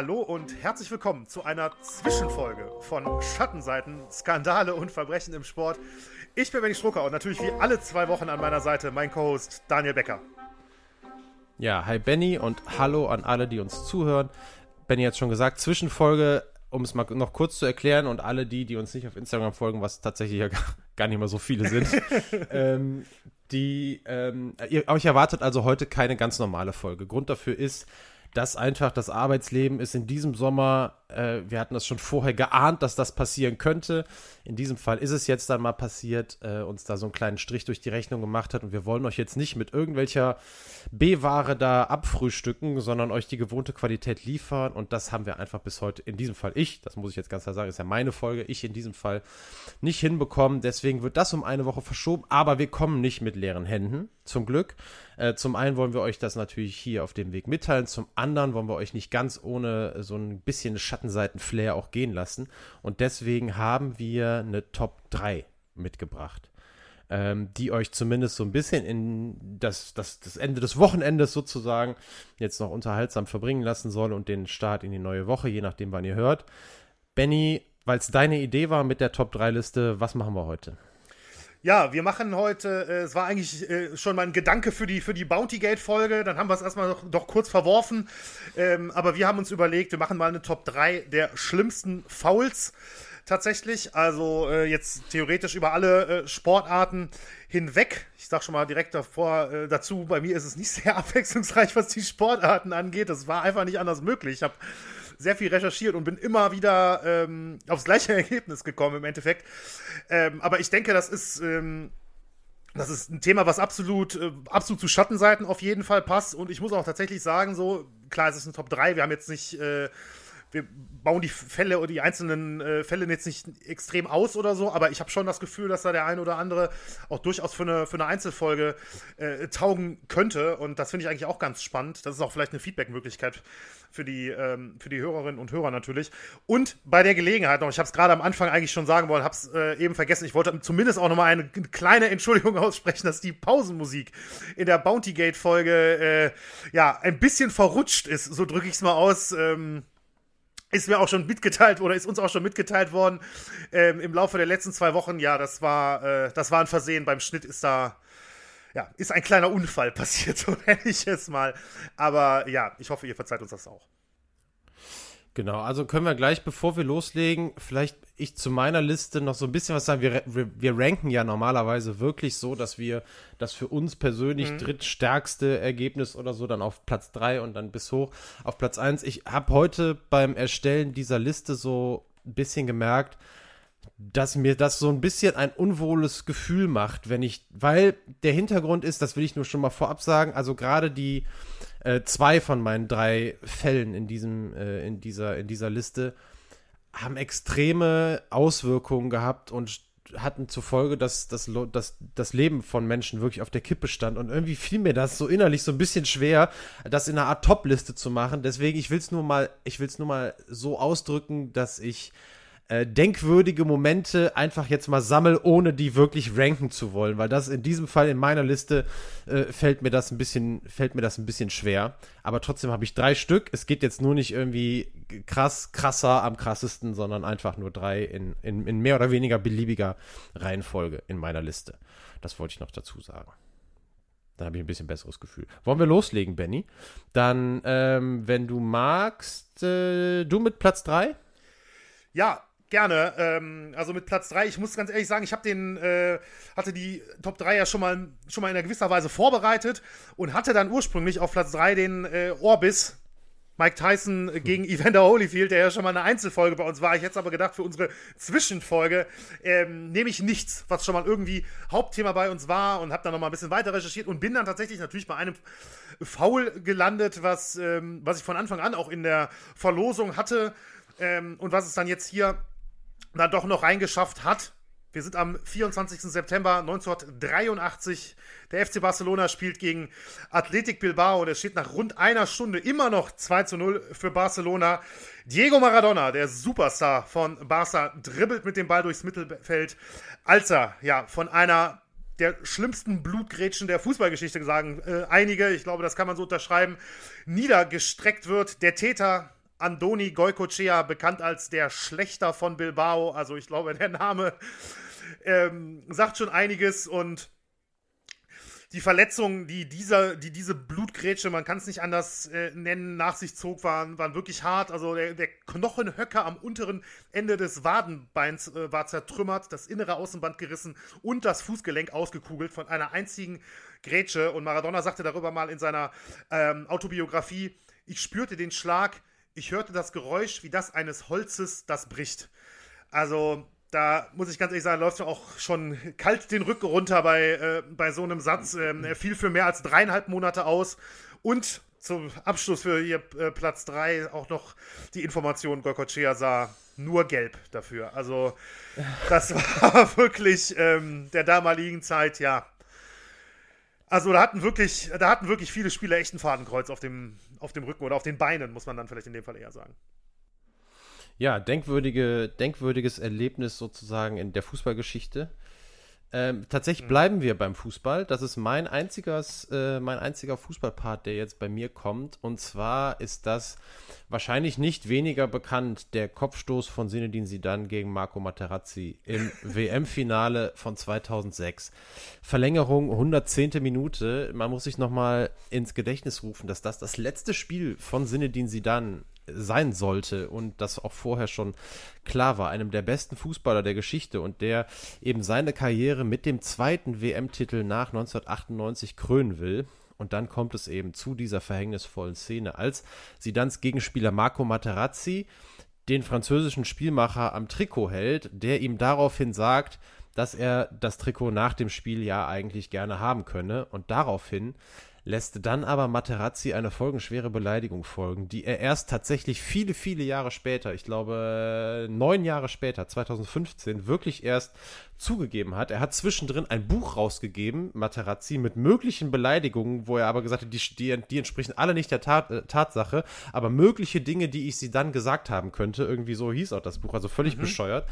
Hallo und herzlich willkommen zu einer Zwischenfolge von Schattenseiten, Skandale und Verbrechen im Sport. Ich bin Benny Strucker und natürlich wie alle zwei Wochen an meiner Seite mein Co-Host Daniel Becker. Ja, hi Benny und hallo an alle, die uns zuhören. Benny hat schon gesagt, Zwischenfolge, um es mal noch kurz zu erklären und alle die, die uns nicht auf Instagram folgen, was tatsächlich ja gar nicht mehr so viele sind, ähm, die, ähm, ihr, euch erwartet also heute keine ganz normale Folge. Grund dafür ist, dass einfach das Arbeitsleben ist in diesem Sommer, äh, wir hatten das schon vorher geahnt, dass das passieren könnte. In diesem Fall ist es jetzt dann mal passiert, äh, uns da so einen kleinen Strich durch die Rechnung gemacht hat und wir wollen euch jetzt nicht mit irgendwelcher B-Ware da abfrühstücken, sondern euch die gewohnte Qualität liefern und das haben wir einfach bis heute, in diesem Fall ich, das muss ich jetzt ganz klar sagen, ist ja meine Folge, ich in diesem Fall nicht hinbekommen. Deswegen wird das um eine Woche verschoben, aber wir kommen nicht mit leeren Händen, zum Glück. Äh, zum einen wollen wir euch das natürlich hier auf dem Weg mitteilen, zum anderen wollen wir euch nicht ganz ohne so ein bisschen Schattenseiten-Flair auch gehen lassen. Und deswegen haben wir eine Top 3 mitgebracht. Ähm, die euch zumindest so ein bisschen in das, das, das Ende des Wochenendes sozusagen jetzt noch unterhaltsam verbringen lassen soll und den Start in die neue Woche, je nachdem, wann ihr hört. Benny, weil es deine Idee war mit der Top 3 Liste, was machen wir heute? Ja, wir machen heute, äh, es war eigentlich äh, schon mal ein Gedanke für die, für die Bounty Gate-Folge, dann haben wir es erstmal doch, doch kurz verworfen. Ähm, aber wir haben uns überlegt, wir machen mal eine Top 3 der schlimmsten Fouls tatsächlich. Also äh, jetzt theoretisch über alle äh, Sportarten hinweg. Ich sag schon mal direkt davor äh, dazu, bei mir ist es nicht sehr abwechslungsreich, was die Sportarten angeht. Das war einfach nicht anders möglich. Ich habe sehr viel recherchiert und bin immer wieder ähm, aufs gleiche Ergebnis gekommen im Endeffekt. Ähm, aber ich denke, das ist. Ähm, das ist ein Thema, was absolut, äh, absolut zu Schattenseiten auf jeden Fall passt. Und ich muss auch tatsächlich sagen, so, klar, es ist ein Top 3. Wir haben jetzt nicht äh, wir bauen die Fälle oder die einzelnen äh, Fälle jetzt nicht extrem aus oder so, aber ich habe schon das Gefühl, dass da der ein oder andere auch durchaus für eine, für eine Einzelfolge äh, taugen könnte. Und das finde ich eigentlich auch ganz spannend. Das ist auch vielleicht eine Feedback-Möglichkeit für die, ähm, für die Hörerinnen und Hörer natürlich. Und bei der Gelegenheit noch, ich habe es gerade am Anfang eigentlich schon sagen wollen, habe es äh, eben vergessen. Ich wollte zumindest auch nochmal eine kleine Entschuldigung aussprechen, dass die Pausenmusik in der Bounty Gate-Folge äh, ja ein bisschen verrutscht ist. So drücke ich es mal aus. Ähm, ist mir auch schon mitgeteilt oder ist uns auch schon mitgeteilt worden ähm, im Laufe der letzten zwei Wochen. Ja, das war, äh, das war ein Versehen. Beim Schnitt ist da, ja, ist ein kleiner Unfall passiert, so nenne ich es mal. Aber ja, ich hoffe, ihr verzeiht uns das auch. Genau, also können wir gleich, bevor wir loslegen, vielleicht ich zu meiner Liste noch so ein bisschen was sagen. Wir, wir, wir ranken ja normalerweise wirklich so, dass wir das für uns persönlich mhm. drittstärkste Ergebnis oder so dann auf Platz 3 und dann bis hoch auf Platz 1. Ich habe heute beim Erstellen dieser Liste so ein bisschen gemerkt, dass mir das so ein bisschen ein unwohles Gefühl macht, wenn ich, weil der Hintergrund ist, das will ich nur schon mal vorab sagen, also gerade die äh, zwei von meinen drei Fällen in diesem, äh, in dieser, in dieser Liste haben extreme Auswirkungen gehabt und hatten zur Folge, dass, dass, dass das Leben von Menschen wirklich auf der Kippe stand. Und irgendwie fiel mir das so innerlich so ein bisschen schwer, das in einer Art Top-Liste zu machen. Deswegen, ich will es nur ich will es nur mal so ausdrücken, dass ich äh, denkwürdige Momente einfach jetzt mal sammel, ohne die wirklich ranken zu wollen, weil das in diesem Fall in meiner Liste äh, fällt mir das ein bisschen fällt mir das ein bisschen schwer, aber trotzdem habe ich drei Stück. Es geht jetzt nur nicht irgendwie krass krasser am krassesten, sondern einfach nur drei in, in, in mehr oder weniger beliebiger Reihenfolge in meiner Liste. Das wollte ich noch dazu sagen. Dann habe ich ein bisschen besseres Gefühl. Wollen wir loslegen, Benny? Dann, ähm, wenn du magst, äh, du mit Platz 3? Ja, Gerne. Ähm, also mit Platz 3, ich muss ganz ehrlich sagen, ich habe den, äh, hatte die Top 3 ja schon mal, schon mal in einer gewisser Weise vorbereitet und hatte dann ursprünglich auf Platz 3 den äh, Orbis. Mike Tyson gegen Evander Holyfield, der ja schon mal eine Einzelfolge bei uns war. Ich hätte aber gedacht, für unsere Zwischenfolge ähm, nehme ich nichts, was schon mal irgendwie Hauptthema bei uns war und habe dann noch mal ein bisschen weiter recherchiert und bin dann tatsächlich natürlich bei einem Foul gelandet, was, ähm, was ich von Anfang an auch in der Verlosung hatte ähm, und was es dann jetzt hier dann doch noch reingeschafft hat. Wir sind am 24. September 1983. Der FC Barcelona spielt gegen Athletic Bilbao und es steht nach rund einer Stunde immer noch 2 zu 0 für Barcelona. Diego Maradona, der Superstar von Barca, dribbelt mit dem Ball durchs Mittelfeld, als er ja von einer der schlimmsten Blutgrätschen der Fußballgeschichte sagen äh, einige, ich glaube, das kann man so unterschreiben, niedergestreckt wird. Der Täter Andoni Goicochea, bekannt als der Schlechter von Bilbao. Also ich glaube, der Name ähm, sagt schon einiges und die Verletzungen, die, dieser, die diese Blutgrätsche, man kann es nicht anders äh, nennen, nach sich zog, waren, waren wirklich hart. Also der, der Knochenhöcker am unteren Ende des Wadenbeins äh, war zertrümmert, das innere Außenband gerissen und das Fußgelenk ausgekugelt von einer einzigen Grätsche. Und Maradona sagte darüber mal in seiner ähm, Autobiografie, ich spürte den Schlag, ich hörte das Geräusch wie das eines Holzes, das bricht. Also da muss ich ganz ehrlich sagen, läuft ja auch schon kalt den Rücken runter bei, äh, bei so einem Satz. Ähm, er fiel für mehr als dreieinhalb Monate aus. Und zum Abschluss für ihr äh, Platz 3 auch noch die Information, Goikochea sah nur gelb dafür. Also das war wirklich ähm, der damaligen Zeit, ja. Also da hatten wirklich, da hatten wirklich viele Spieler echt ein Fadenkreuz auf dem, auf dem Rücken oder auf den Beinen, muss man dann vielleicht in dem Fall eher sagen. Ja, denkwürdige, denkwürdiges Erlebnis sozusagen in der Fußballgeschichte. Ähm, tatsächlich mhm. bleiben wir beim Fußball. Das ist mein einziges, äh, mein einziger Fußballpart, der jetzt bei mir kommt. Und zwar ist das wahrscheinlich nicht weniger bekannt, der Kopfstoß von Sinedin Sidan gegen Marco Materazzi im WM-Finale von 2006. Verlängerung 110. Minute. Man muss sich nochmal ins Gedächtnis rufen, dass das das letzte Spiel von Sinedin Sidan sein sollte und das auch vorher schon klar war, einem der besten Fußballer der Geschichte und der eben seine Karriere mit dem zweiten WM-Titel nach 1998 krönen will. Und dann kommt es eben zu dieser verhängnisvollen Szene, als Sidans Gegenspieler Marco Materazzi den französischen Spielmacher am Trikot hält, der ihm daraufhin sagt, dass er das Trikot nach dem Spiel ja eigentlich gerne haben könne. Und daraufhin lässt dann aber Materazzi eine folgenschwere Beleidigung folgen, die er erst tatsächlich viele, viele Jahre später, ich glaube neun Jahre später, 2015, wirklich erst zugegeben hat. Er hat zwischendrin ein Buch rausgegeben, Materazzi, mit möglichen Beleidigungen, wo er aber gesagt hat, die, die, die entsprechen alle nicht der Tat, äh, Tatsache, aber mögliche Dinge, die ich sie dann gesagt haben könnte, irgendwie so hieß auch das Buch, also völlig mhm. bescheuert.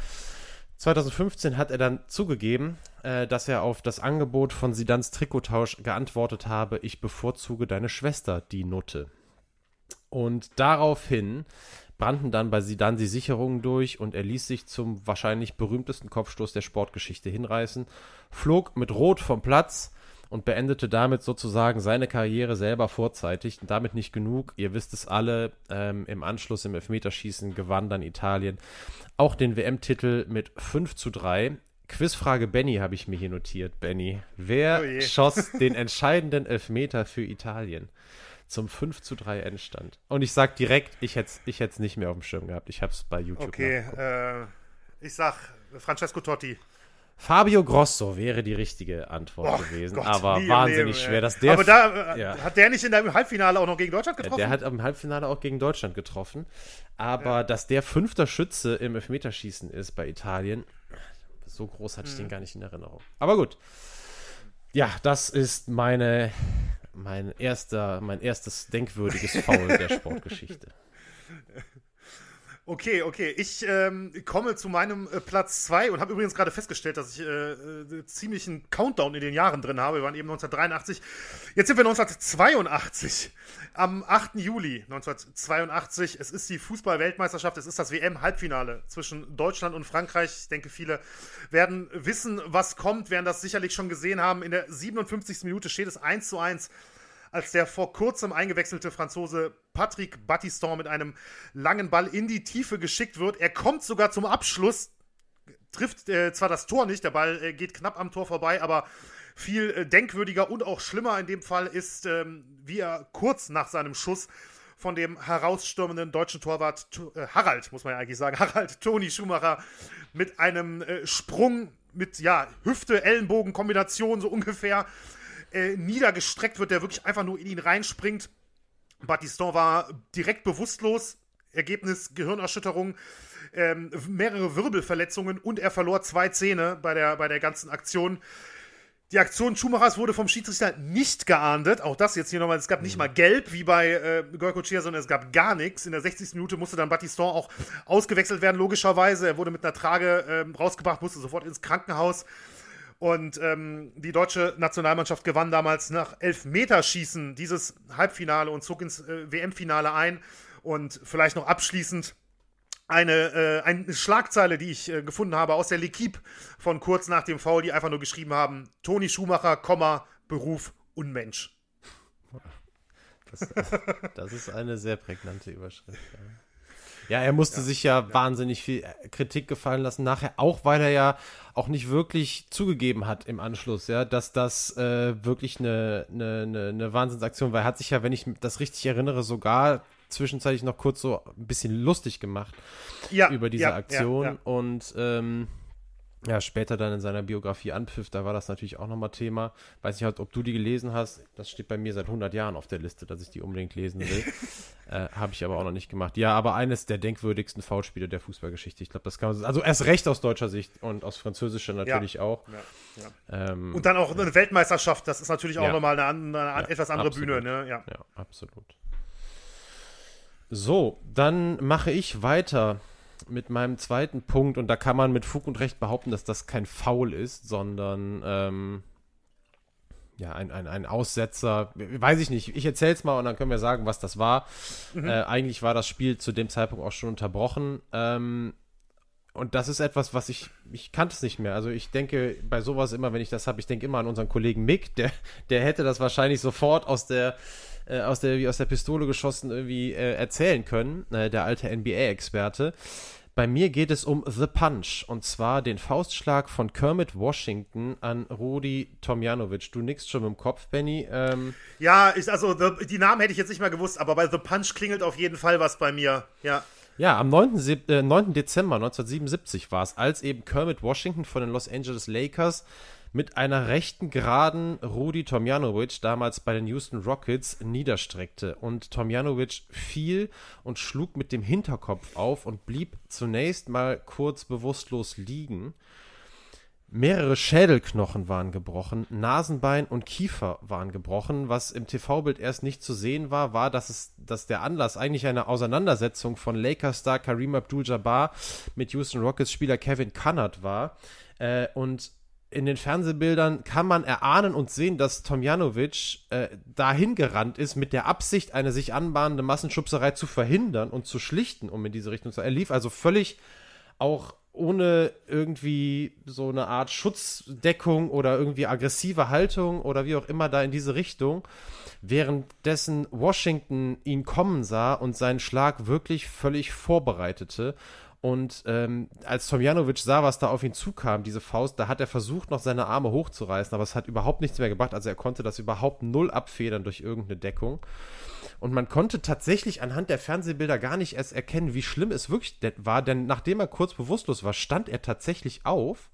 2015 hat er dann zugegeben, äh, dass er auf das Angebot von Sidans Trikottausch geantwortet habe, ich bevorzuge deine Schwester, die Nutte. Und daraufhin brannten dann bei Sidan die Sicherungen durch und er ließ sich zum wahrscheinlich berühmtesten Kopfstoß der Sportgeschichte hinreißen, flog mit Rot vom Platz, und beendete damit sozusagen seine Karriere selber vorzeitig. Und damit nicht genug. Ihr wisst es alle, ähm, im Anschluss im Elfmeterschießen gewann dann Italien auch den WM-Titel mit 5 zu 3. Quizfrage Benny habe ich mir hier notiert, Benny. Wer oh schoss den entscheidenden Elfmeter für Italien? Zum 5 zu 3 Endstand. Und ich sag direkt, ich hätte es ich nicht mehr auf dem Schirm gehabt. Ich habe es bei YouTube Okay, äh, ich sag Francesco Totti. Fabio Grosso wäre die richtige Antwort oh, gewesen, Gott, aber wahnsinnig Leben, schwer, dass der. Aber da äh, ja. hat der nicht in dem Halbfinale auch noch gegen Deutschland getroffen? Der hat im Halbfinale auch gegen Deutschland getroffen, aber ja. dass der fünfter Schütze im Elfmeterschießen ist bei Italien, so groß hatte ich hm. den gar nicht in Erinnerung. Aber gut. Ja, das ist meine, mein erster, mein erstes denkwürdiges Foul der Sportgeschichte. Okay, okay. Ich ähm, komme zu meinem äh, Platz 2 und habe übrigens gerade festgestellt, dass ich äh, äh, ziemlich einen Countdown in den Jahren drin habe. Wir waren eben 1983. Jetzt sind wir 1982. Am 8. Juli 1982. Es ist die Fußball-Weltmeisterschaft. Es ist das WM-Halbfinale zwischen Deutschland und Frankreich. Ich denke, viele werden wissen, was kommt, werden das sicherlich schon gesehen haben. In der 57. Minute steht es 1 zu 1 als der vor kurzem eingewechselte Franzose Patrick Battiston mit einem langen Ball in die Tiefe geschickt wird. Er kommt sogar zum Abschluss, trifft äh, zwar das Tor nicht, der Ball äh, geht knapp am Tor vorbei, aber viel äh, denkwürdiger und auch schlimmer in dem Fall ist, ähm, wie er kurz nach seinem Schuss von dem herausstürmenden deutschen Torwart äh, Harald, muss man ja eigentlich sagen, Harald Toni Schumacher mit einem äh, Sprung mit ja Hüfte Ellenbogen Kombination so ungefähr äh, niedergestreckt wird, der wirklich einfach nur in ihn reinspringt. Battiston war direkt bewusstlos. Ergebnis Gehirnerschütterung, ähm, mehrere Wirbelverletzungen und er verlor zwei Zähne bei der, bei der ganzen Aktion. Die Aktion Schumachers wurde vom Schiedsrichter nicht geahndet. Auch das jetzt hier nochmal. Es gab nicht mhm. mal gelb wie bei äh, Goycochea, sondern es gab gar nichts. In der 60. Minute musste dann Battiston auch ausgewechselt werden, logischerweise. Er wurde mit einer Trage äh, rausgebracht, musste sofort ins Krankenhaus. Und ähm, die deutsche Nationalmannschaft gewann damals nach Elfmeterschießen dieses Halbfinale und zog ins äh, WM-Finale ein. Und vielleicht noch abschließend eine, äh, eine Schlagzeile, die ich äh, gefunden habe aus der L'Equipe von kurz nach dem Foul, die einfach nur geschrieben haben: Toni Schumacher, Komma, Beruf Unmensch. Das, das ist eine sehr prägnante Überschrift. Ja. Ja, er musste ja, sich ja, ja, wahnsinnig viel äh, Kritik gefallen lassen nachher, auch weil er ja auch nicht wirklich zugegeben hat im Anschluss, ja, dass das äh, wirklich eine, eine, eine, eine Wahnsinnsaktion war. Er hat sich ja, wenn ich das richtig erinnere, sogar zwischenzeitlich noch kurz so ein bisschen lustig gemacht ja, über diese Aktion und ähm, ja, später dann in seiner Biografie anpfiff, da war das natürlich auch nochmal Thema. Weiß nicht, halt, ob du die gelesen hast. Das steht bei mir seit 100 Jahren auf der Liste, dass ich die unbedingt lesen will. äh, Habe ich aber auch noch nicht gemacht. Ja, aber eines der denkwürdigsten Foulspiele der Fußballgeschichte. Ich glaube, das kann man, also erst recht aus deutscher Sicht und aus französischer natürlich ja. auch. Ja, ja. Ähm, und dann auch eine Weltmeisterschaft, das ist natürlich auch ja. nochmal eine, eine etwas andere absolut. Bühne. Ne? Ja, absolut. So, dann mache ich weiter mit meinem zweiten Punkt, und da kann man mit Fug und Recht behaupten, dass das kein Foul ist, sondern ähm, ja, ein, ein, ein Aussetzer, weiß ich nicht. Ich erzähl's mal und dann können wir sagen, was das war. Mhm. Äh, eigentlich war das Spiel zu dem Zeitpunkt auch schon unterbrochen. Ähm, und das ist etwas, was ich, ich kannte es nicht mehr. Also ich denke bei sowas immer, wenn ich das habe, ich denke immer an unseren Kollegen Mick, der, der hätte das wahrscheinlich sofort aus der, äh, aus der, wie aus der Pistole geschossen irgendwie äh, erzählen können, äh, der alte NBA-Experte. Bei mir geht es um The Punch und zwar den Faustschlag von Kermit Washington an Rudi Tomjanovic. Du nickst schon mit dem Kopf, Benny. Ähm, ja, ist also the, die Namen hätte ich jetzt nicht mehr gewusst, aber bei The Punch klingelt auf jeden Fall was bei mir. Ja. Ja, am 9. Äh, 9. Dezember 1977 war es, als eben Kermit Washington von den Los Angeles Lakers mit einer rechten Geraden Rudi Tomjanovic damals bei den Houston Rockets niederstreckte. Und Tomjanovic fiel und schlug mit dem Hinterkopf auf und blieb zunächst mal kurz bewusstlos liegen. Mehrere Schädelknochen waren gebrochen, Nasenbein und Kiefer waren gebrochen. Was im TV-Bild erst nicht zu sehen war, war, dass, es, dass der Anlass eigentlich eine Auseinandersetzung von Lakers-Star Kareem Abdul-Jabbar mit Houston Rockets-Spieler Kevin Cunnard war. Äh, und in den Fernsehbildern kann man erahnen und sehen, dass Tomjanovic äh, dahin gerannt ist mit der Absicht, eine sich anbahnende Massenschubserei zu verhindern und zu schlichten, um in diese Richtung zu. Er lief also völlig auch ohne irgendwie so eine Art Schutzdeckung oder irgendwie aggressive Haltung oder wie auch immer da in diese Richtung, währenddessen Washington ihn kommen sah und seinen Schlag wirklich völlig vorbereitete und ähm, als Tomjanovic sah, was da auf ihn zukam, diese Faust, da hat er versucht, noch seine Arme hochzureißen, aber es hat überhaupt nichts mehr gebracht. Also er konnte das überhaupt null abfedern durch irgendeine Deckung. Und man konnte tatsächlich anhand der Fernsehbilder gar nicht erst erkennen, wie schlimm es wirklich war, denn nachdem er kurz bewusstlos war, stand er tatsächlich auf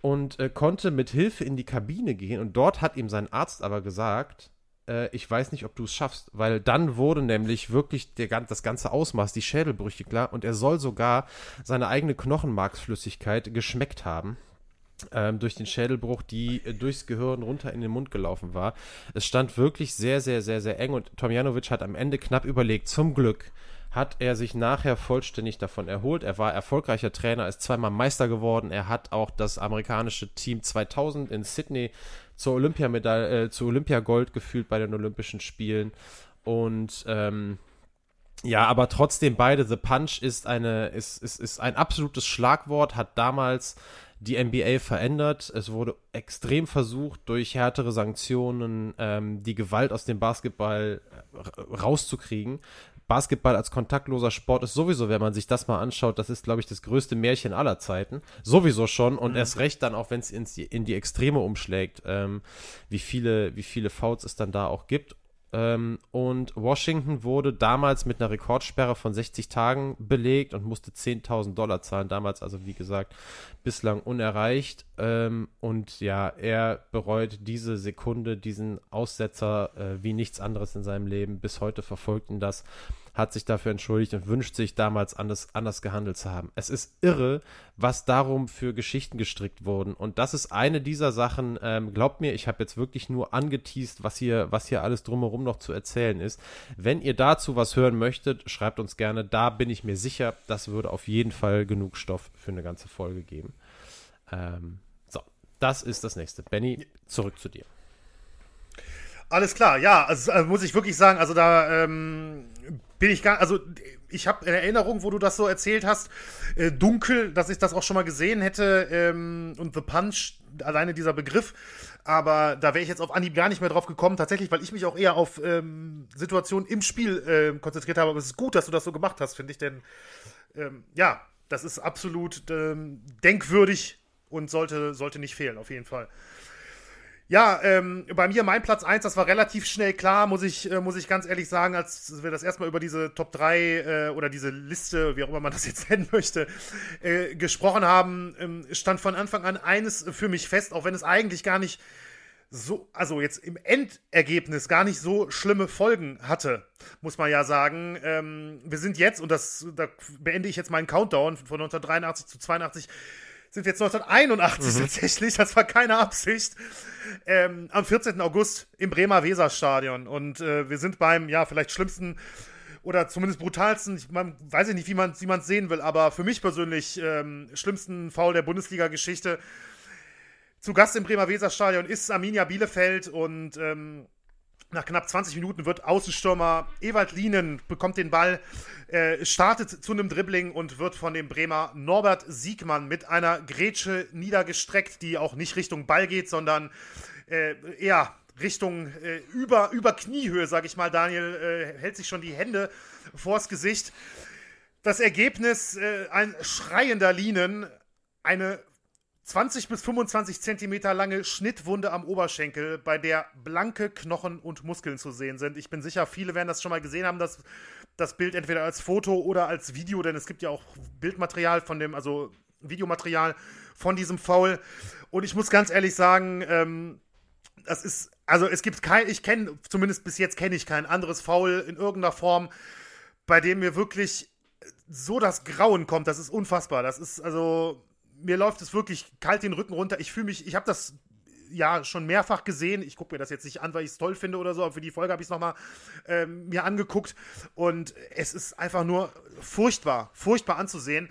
und äh, konnte mit Hilfe in die Kabine gehen. Und dort hat ihm sein Arzt aber gesagt, äh, ich weiß nicht, ob du es schaffst, weil dann wurde nämlich wirklich der, das ganze Ausmaß, die Schädelbrüche klar und er soll sogar seine eigene Knochenmarksflüssigkeit geschmeckt haben. Ähm, durch den Schädelbruch, die äh, durchs Gehirn runter in den Mund gelaufen war. Es stand wirklich sehr, sehr, sehr, sehr eng und Tomjanovic hat am Ende knapp überlegt. Zum Glück hat er sich nachher vollständig davon erholt. Er war erfolgreicher Trainer, ist zweimal Meister geworden. Er hat auch das amerikanische Team 2000 in Sydney zur Olympiamedaille, äh, zu Olympiagold gefühlt bei den Olympischen Spielen. Und ähm, ja, aber trotzdem beide, The Punch ist eine, ist, ist, ist ein absolutes Schlagwort, hat damals die NBA verändert. Es wurde extrem versucht, durch härtere Sanktionen ähm, die Gewalt aus dem Basketball äh, rauszukriegen. Basketball als kontaktloser Sport ist sowieso, wenn man sich das mal anschaut, das ist, glaube ich, das größte Märchen aller Zeiten. Sowieso schon und mhm. erst recht dann auch, wenn es in die Extreme umschlägt, ähm, wie viele, wie viele Fouls es dann da auch gibt. Ähm, und Washington wurde damals mit einer Rekordsperre von 60 Tagen belegt und musste 10.000 Dollar zahlen. Damals also, wie gesagt, bislang unerreicht. Ähm, und ja, er bereut diese Sekunde, diesen Aussetzer äh, wie nichts anderes in seinem Leben. Bis heute verfolgt ihn das hat sich dafür entschuldigt und wünscht sich damals anders, anders gehandelt zu haben. Es ist irre, was darum für Geschichten gestrickt wurden. Und das ist eine dieser Sachen, ähm, glaubt mir, ich habe jetzt wirklich nur angeteased, was hier, was hier alles drumherum noch zu erzählen ist. Wenn ihr dazu was hören möchtet, schreibt uns gerne. Da bin ich mir sicher, das würde auf jeden Fall genug Stoff für eine ganze Folge geben. Ähm, so, das ist das nächste. Benny, zurück zu dir. Alles klar, ja, also, also muss ich wirklich sagen, also da ähm, bin ich gar, also ich habe in Erinnerung, wo du das so erzählt hast, äh, dunkel, dass ich das auch schon mal gesehen hätte ähm, und The Punch, alleine dieser Begriff, aber da wäre ich jetzt auf Anhieb gar nicht mehr drauf gekommen, tatsächlich, weil ich mich auch eher auf ähm, Situationen im Spiel äh, konzentriert habe, aber es ist gut, dass du das so gemacht hast, finde ich, denn ähm, ja, das ist absolut ähm, denkwürdig und sollte, sollte nicht fehlen, auf jeden Fall. Ja, ähm, bei mir mein Platz 1, das war relativ schnell klar, muss ich, äh, muss ich ganz ehrlich sagen, als wir das erstmal über diese Top 3 äh, oder diese Liste, wie auch immer man das jetzt nennen möchte, äh, gesprochen haben, ähm, stand von Anfang an eines für mich fest, auch wenn es eigentlich gar nicht so, also jetzt im Endergebnis gar nicht so schlimme Folgen hatte, muss man ja sagen. Ähm, wir sind jetzt, und das, da beende ich jetzt meinen Countdown von 1983 zu 82, sind wir jetzt 1981 mhm. tatsächlich, das war keine Absicht, ähm, am 14. August im Bremer Weserstadion. Und äh, wir sind beim, ja, vielleicht schlimmsten oder zumindest brutalsten, ich man, weiß ich nicht, wie man es sehen will, aber für mich persönlich ähm, schlimmsten Foul der Bundesliga-Geschichte. Zu Gast im Bremer Weserstadion ist Arminia Bielefeld und ähm, nach knapp 20 Minuten wird Außenstürmer Ewald Lienen bekommt den Ball, äh, startet zu einem Dribbling und wird von dem Bremer Norbert Siegmann mit einer Grätsche niedergestreckt, die auch nicht Richtung Ball geht, sondern äh, eher Richtung äh, über, über Kniehöhe, sage ich mal. Daniel äh, hält sich schon die Hände vors Gesicht. Das Ergebnis, äh, ein schreiender Lienen, eine 20 bis 25 Zentimeter lange Schnittwunde am Oberschenkel, bei der blanke Knochen und Muskeln zu sehen sind. Ich bin sicher, viele werden das schon mal gesehen haben, das, das Bild entweder als Foto oder als Video, denn es gibt ja auch Bildmaterial von dem, also Videomaterial von diesem Foul. Und ich muss ganz ehrlich sagen, ähm, das ist, also es gibt kein, ich kenne, zumindest bis jetzt kenne ich kein anderes Foul in irgendeiner Form, bei dem mir wirklich so das Grauen kommt. Das ist unfassbar. Das ist also mir läuft es wirklich kalt den Rücken runter. Ich fühle mich, ich habe das ja schon mehrfach gesehen. Ich gucke mir das jetzt nicht an, weil ich es toll finde oder so, aber für die Folge habe ich es nochmal ähm, mir angeguckt. Und es ist einfach nur furchtbar, furchtbar anzusehen.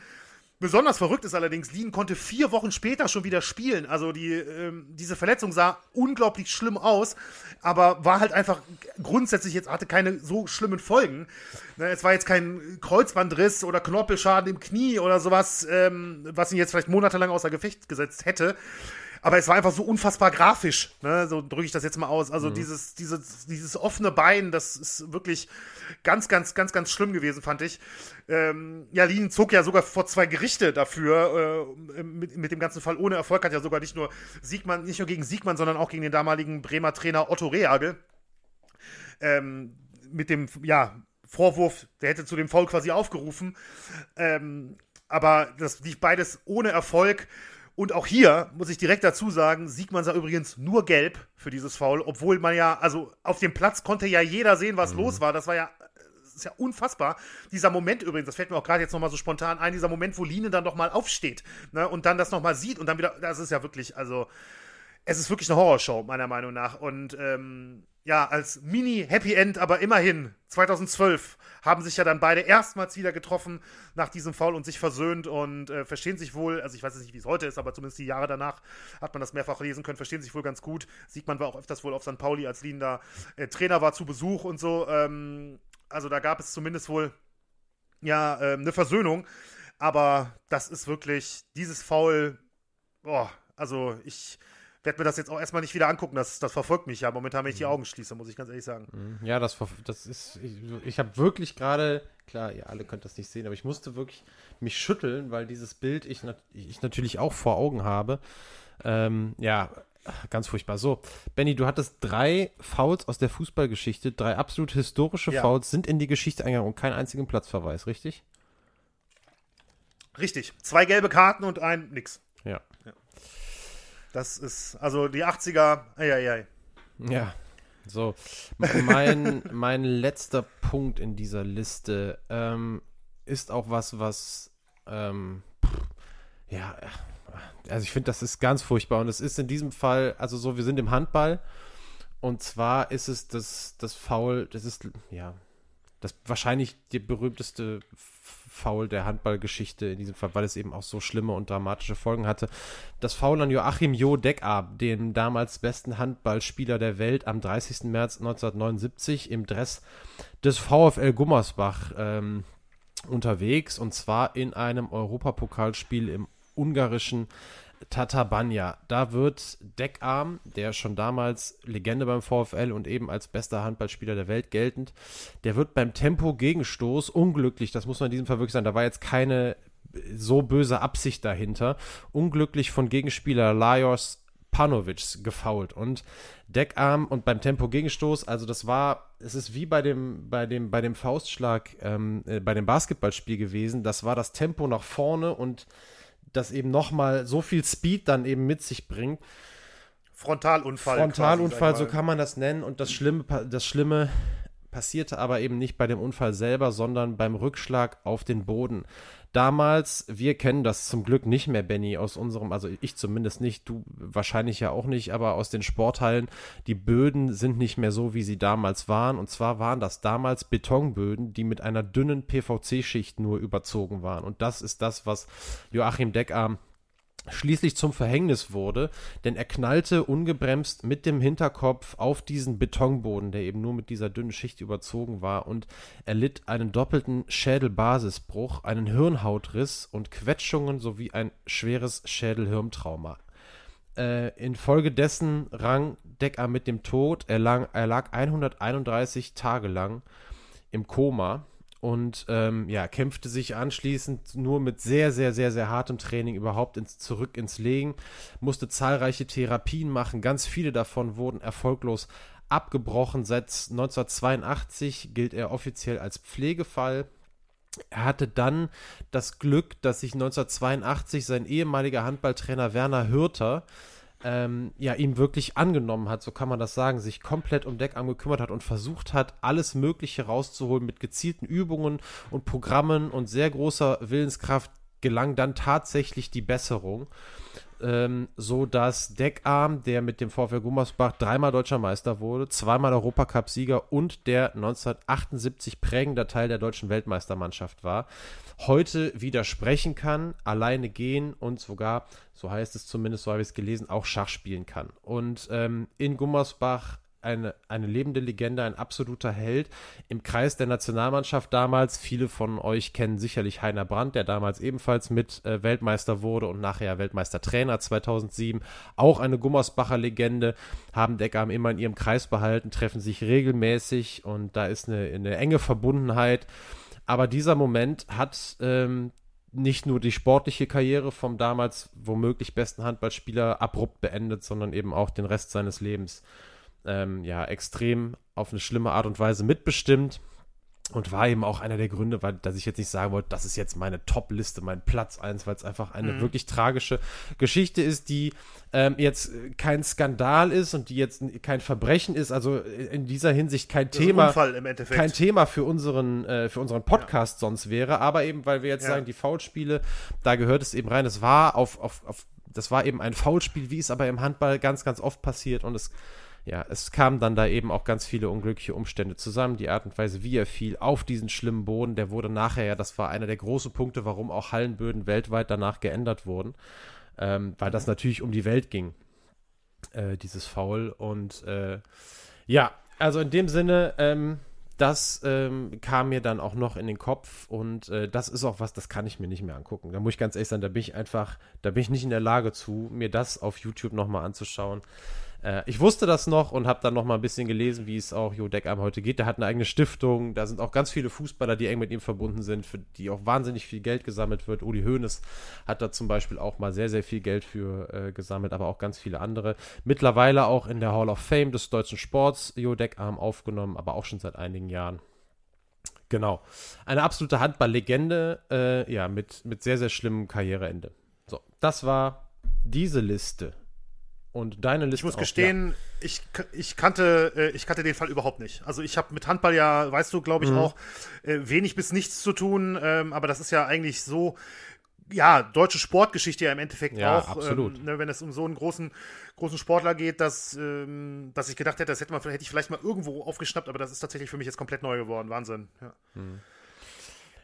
Besonders verrückt ist allerdings, Lean konnte vier Wochen später schon wieder spielen. Also die, ähm, diese Verletzung sah unglaublich schlimm aus, aber war halt einfach grundsätzlich jetzt, hatte keine so schlimmen Folgen. Ne, es war jetzt kein Kreuzbandriss oder Knorpelschaden im Knie oder sowas, ähm, was ihn jetzt vielleicht monatelang außer Gefecht gesetzt hätte. Aber es war einfach so unfassbar grafisch, ne? so drücke ich das jetzt mal aus. Also mhm. dieses, dieses, dieses offene Bein, das ist wirklich ganz, ganz, ganz, ganz schlimm gewesen, fand ich. Ähm, ja, Lien zog ja sogar vor zwei Gerichte dafür, äh, mit, mit dem ganzen Fall ohne Erfolg, hat ja sogar nicht nur Siegmann, nicht nur gegen Siegmann, sondern auch gegen den damaligen Bremer Trainer Otto Rehagel. Ähm, mit dem, ja, Vorwurf, der hätte zu dem Foul quasi aufgerufen. Ähm, aber das lief beides ohne Erfolg. Und auch hier muss ich direkt dazu sagen, Siegmann sah übrigens nur gelb für dieses Foul, obwohl man ja, also auf dem Platz konnte ja jeder sehen, was mhm. los war. Das war ja, das ist ja unfassbar. Dieser Moment übrigens, das fällt mir auch gerade jetzt nochmal so spontan ein, dieser Moment, wo Line dann nochmal aufsteht ne, und dann das nochmal sieht und dann wieder, das ist ja wirklich, also, es ist wirklich eine Horrorshow, meiner Meinung nach. Und ähm, ja, als Mini-Happy End, aber immerhin, 2012 haben sich ja dann beide erstmals wieder getroffen nach diesem Foul und sich versöhnt und äh, verstehen sich wohl, also ich weiß nicht, wie es heute ist, aber zumindest die Jahre danach hat man das mehrfach lesen können, verstehen sich wohl ganz gut. Siegmann war auch öfters wohl auf St. Pauli, als Lien da äh, Trainer war zu Besuch und so. Ähm, also da gab es zumindest wohl ja äh, eine Versöhnung, aber das ist wirklich dieses Foul, boah, also ich werde mir das jetzt auch erstmal nicht wieder angucken. Das, das verfolgt mich ja momentan, wenn ich die mhm. Augen schließe, muss ich ganz ehrlich sagen. Mhm. Ja, das, das ist, ich, ich habe wirklich gerade, klar, ihr alle könnt das nicht sehen, aber ich musste wirklich mich schütteln, weil dieses Bild ich, ich natürlich auch vor Augen habe. Ähm, ja, ganz furchtbar. So, Benny, du hattest drei Fouls aus der Fußballgeschichte, drei absolut historische ja. Fouls sind in die Geschichte eingegangen und keinen einzigen Platzverweis, richtig? Richtig. Zwei gelbe Karten und ein nix. Ja. Das ist, also die 80er, eieiei. Ja, so. Mein, mein letzter Punkt in dieser Liste ähm, ist auch was, was, ähm, ja, also ich finde, das ist ganz furchtbar. Und es ist in diesem Fall, also so, wir sind im Handball. Und zwar ist es das, das Foul, das ist, ja, das wahrscheinlich die berühmteste Foul der Handballgeschichte in diesem Fall, weil es eben auch so schlimme und dramatische Folgen hatte. Das Foul an Joachim Jo Deckab, dem damals besten Handballspieler der Welt, am 30. März 1979 im Dress des VfL Gummersbach ähm, unterwegs und zwar in einem Europapokalspiel im ungarischen Tatabanya. Da wird Deckarm, der schon damals Legende beim VfL und eben als bester Handballspieler der Welt geltend, der wird beim Tempo-Gegenstoß unglücklich, das muss man in diesem Fall wirklich sagen, da war jetzt keine so böse Absicht dahinter, unglücklich von Gegenspieler Lajos Panovic gefault. Und Deckarm und beim Tempo-Gegenstoß, also das war, es ist wie bei dem, bei dem, bei dem Faustschlag ähm, äh, bei dem Basketballspiel gewesen, das war das Tempo nach vorne und das eben nochmal so viel Speed dann eben mit sich bringt. Frontalunfall. Frontalunfall, quasi, so kann man das nennen. Und das Schlimme, das Schlimme passierte aber eben nicht bei dem Unfall selber, sondern beim Rückschlag auf den Boden. Damals, wir kennen das zum Glück nicht mehr, Benny, aus unserem, also ich zumindest nicht, du wahrscheinlich ja auch nicht, aber aus den Sporthallen, die Böden sind nicht mehr so, wie sie damals waren. Und zwar waren das damals Betonböden, die mit einer dünnen PVC-Schicht nur überzogen waren. Und das ist das, was Joachim Deckarm schließlich zum Verhängnis wurde, denn er knallte ungebremst mit dem Hinterkopf auf diesen Betonboden, der eben nur mit dieser dünnen Schicht überzogen war und erlitt einen doppelten Schädelbasisbruch, einen Hirnhautriss und Quetschungen sowie ein schweres Schädelhirntrauma. Äh, infolgedessen rang Decker mit dem Tod, er, lang, er lag 131 Tage lang im Koma und ähm, ja, kämpfte sich anschließend nur mit sehr, sehr, sehr, sehr hartem Training überhaupt ins, zurück ins Legen, musste zahlreiche Therapien machen, ganz viele davon wurden erfolglos abgebrochen. Seit 1982 gilt er offiziell als Pflegefall. Er hatte dann das Glück, dass sich 1982 sein ehemaliger Handballtrainer Werner Hürter ähm, ja, ihm wirklich angenommen hat, so kann man das sagen, sich komplett um Deckarm gekümmert hat und versucht hat, alles Mögliche rauszuholen mit gezielten Übungen und Programmen und sehr großer Willenskraft gelang dann tatsächlich die Besserung ähm, so dass Deckarm, der mit dem VfL Gummersbach dreimal deutscher Meister wurde, zweimal Europacup-Sieger und der 1978 prägender Teil der deutschen Weltmeistermannschaft war, heute widersprechen kann, alleine gehen und sogar, so heißt es zumindest, so habe ich es gelesen, auch Schach spielen kann. Und ähm, in Gummersbach eine, eine lebende Legende, ein absoluter Held im Kreis der Nationalmannschaft damals. Viele von euch kennen sicherlich Heiner Brandt, der damals ebenfalls mit äh, Weltmeister wurde und nachher Weltmeistertrainer 2007. Auch eine Gummersbacher Legende, haben Deckam immer in ihrem Kreis behalten, treffen sich regelmäßig und da ist eine, eine enge Verbundenheit. Aber dieser Moment hat ähm, nicht nur die sportliche Karriere vom damals womöglich besten Handballspieler abrupt beendet, sondern eben auch den Rest seines Lebens ähm, ja, extrem auf eine schlimme Art und Weise mitbestimmt. Und war eben auch einer der Gründe, weil, dass ich jetzt nicht sagen wollte, das ist jetzt meine Top-Liste, mein Platz 1, weil es einfach eine mhm. wirklich tragische Geschichte ist, die ähm, jetzt kein Skandal ist und die jetzt kein Verbrechen ist, also in dieser Hinsicht kein das Thema, kein Thema für unseren, äh, für unseren Podcast ja. sonst wäre, aber eben, weil wir jetzt ja. sagen, die Foulspiele, da gehört es eben rein. Es war auf, auf, auf, das war eben ein Foulspiel, wie es aber im Handball ganz, ganz oft passiert und es ja, es kamen dann da eben auch ganz viele unglückliche Umstände zusammen. Die Art und Weise, wie er fiel auf diesen schlimmen Boden, der wurde nachher ja, das war einer der großen Punkte, warum auch Hallenböden weltweit danach geändert wurden, ähm, weil das natürlich um die Welt ging, äh, dieses Foul. Und äh, ja, also in dem Sinne, ähm, das ähm, kam mir dann auch noch in den Kopf und äh, das ist auch was, das kann ich mir nicht mehr angucken. Da muss ich ganz ehrlich sein, da bin ich einfach, da bin ich nicht in der Lage zu, mir das auf YouTube nochmal anzuschauen. Äh, ich wusste das noch und habe dann noch mal ein bisschen gelesen, wie es auch Jo Deckarm heute geht. Der hat eine eigene Stiftung. Da sind auch ganz viele Fußballer, die eng mit ihm verbunden sind, für die auch wahnsinnig viel Geld gesammelt wird. Uli Hoeneß hat da zum Beispiel auch mal sehr, sehr viel Geld für äh, gesammelt, aber auch ganz viele andere. Mittlerweile auch in der Hall of Fame des deutschen Sports Jo Deckarm aufgenommen, aber auch schon seit einigen Jahren. Genau. Eine absolute Handballlegende, äh, ja, mit, mit sehr, sehr schlimmem Karriereende. So, das war diese Liste und deine Liste. Ich muss auch, gestehen, ja. ich, ich, kannte, äh, ich kannte den Fall überhaupt nicht. Also ich habe mit Handball ja, weißt du, glaube ich, mhm. auch äh, wenig bis nichts zu tun. Ähm, aber das ist ja eigentlich so ja, deutsche Sportgeschichte ja im Endeffekt Ja, auch. absolut. Ähm, ne, wenn es um so einen großen, großen Sportler geht, dass, ähm, dass ich gedacht hätte, das hätte, man, hätte ich vielleicht mal irgendwo aufgeschnappt, aber das ist tatsächlich für mich jetzt komplett neu geworden. Wahnsinn. Ja.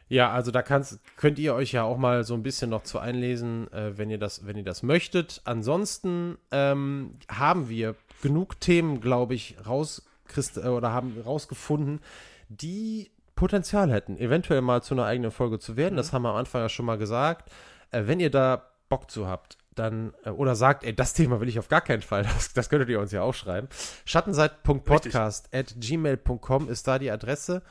Ja, also da kannst, könnt ihr euch ja auch mal so ein bisschen noch zu einlesen, äh, wenn ihr das, wenn ihr das möchtet. Ansonsten ähm, haben wir genug Themen, glaube ich, rauskriegt äh, oder haben rausgefunden, die Potenzial hätten, eventuell mal zu einer eigenen Folge zu werden. Das haben wir am Anfang ja schon mal gesagt. Äh, wenn ihr da Bock zu habt, dann äh, oder sagt, ey, das Thema will ich auf gar keinen Fall, das, das könntet ihr uns ja auch schreiben. Schattenseite.podcast at gmail.com ist da die Adresse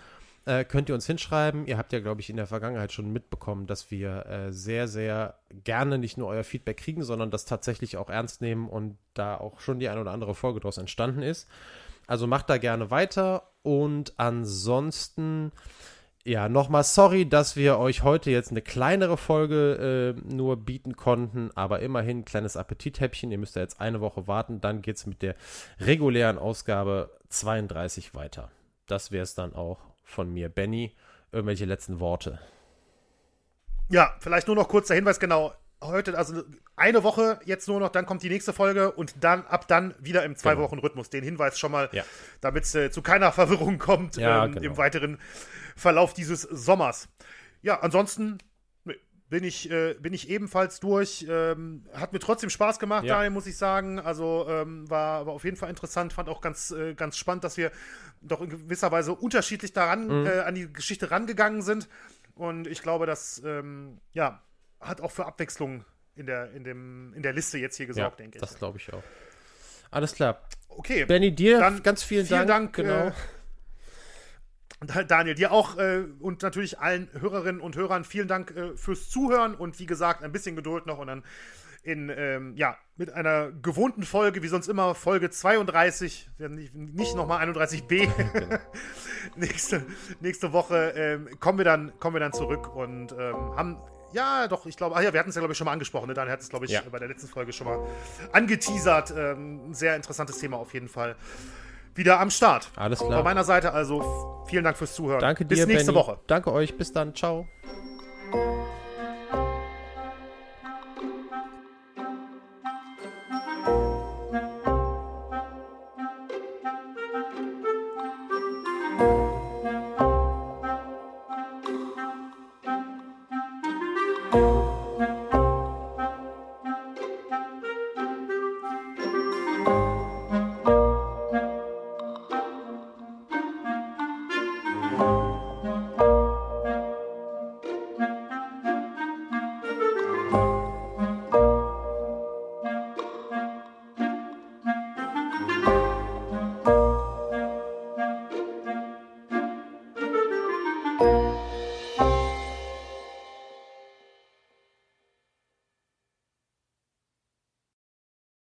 äh, könnt ihr uns hinschreiben. Ihr habt ja, glaube ich, in der Vergangenheit schon mitbekommen, dass wir äh, sehr, sehr gerne nicht nur euer Feedback kriegen, sondern das tatsächlich auch ernst nehmen und da auch schon die eine oder andere Folge daraus entstanden ist. Also macht da gerne weiter und ansonsten, ja, nochmal sorry, dass wir euch heute jetzt eine kleinere Folge äh, nur bieten konnten, aber immerhin kleines Appetithäppchen. Ihr müsst ja jetzt eine Woche warten, dann geht es mit der regulären Ausgabe 32 weiter. Das wäre es dann auch von mir. Benny, irgendwelche letzten Worte. Ja, vielleicht nur noch kurz der Hinweis, genau. Heute, also eine Woche jetzt nur noch, dann kommt die nächste Folge und dann ab dann wieder im Zwei-Wochen-Rhythmus. Den Hinweis schon mal, Ja. damit es äh, zu keiner Verwirrung kommt Ja, ähm, genau. im weiteren Verlauf dieses Sommers. Ja, ansonsten bin ich, äh, bin ich ebenfalls durch. Ähm, hat mir trotzdem Spaß gemacht, Ja. Daniel, muss ich sagen. Also ähm, war, war auf jeden Fall interessant. Fand auch ganz, äh, ganz spannend, dass wir doch in gewisser Weise unterschiedlich daran Mhm. äh, an die Geschichte rangegangen sind. Und ich glaube, das ähm, ja, hat auch für Abwechslung in der, in dem, in der Liste jetzt hier gesorgt, denke ich. das glaube ich auch. Alles klar. Okay. Benny, dir Dann ganz vielen, vielen Dank. Dank, genau. Da- Daniel, dir auch äh, und natürlich allen Hörerinnen und Hörern vielen Dank äh, fürs Zuhören und wie gesagt, ein bisschen Geduld noch und dann in, ähm, ja, mit einer gewohnten Folge, wie sonst immer, Folge 32, ja, nicht, nochmal 31b. nächste, nächste Woche ähm, kommen, wir dann, kommen wir dann zurück und ähm, haben, ja, doch, ich glaube, ah ja, wir hatten es ja, glaube ich, schon mal angesprochen. Ne? Daniel hat es, glaube ich, Ja. bei der letzten Folge schon mal angeteasert. Ähm, ein sehr interessantes Thema auf jeden Fall. Wieder am Start. Alles Von klar. meiner Seite also vielen Dank fürs Zuhören. Danke Bis dir, nächste Benny. Woche. Danke euch. Bis dann. Ciao.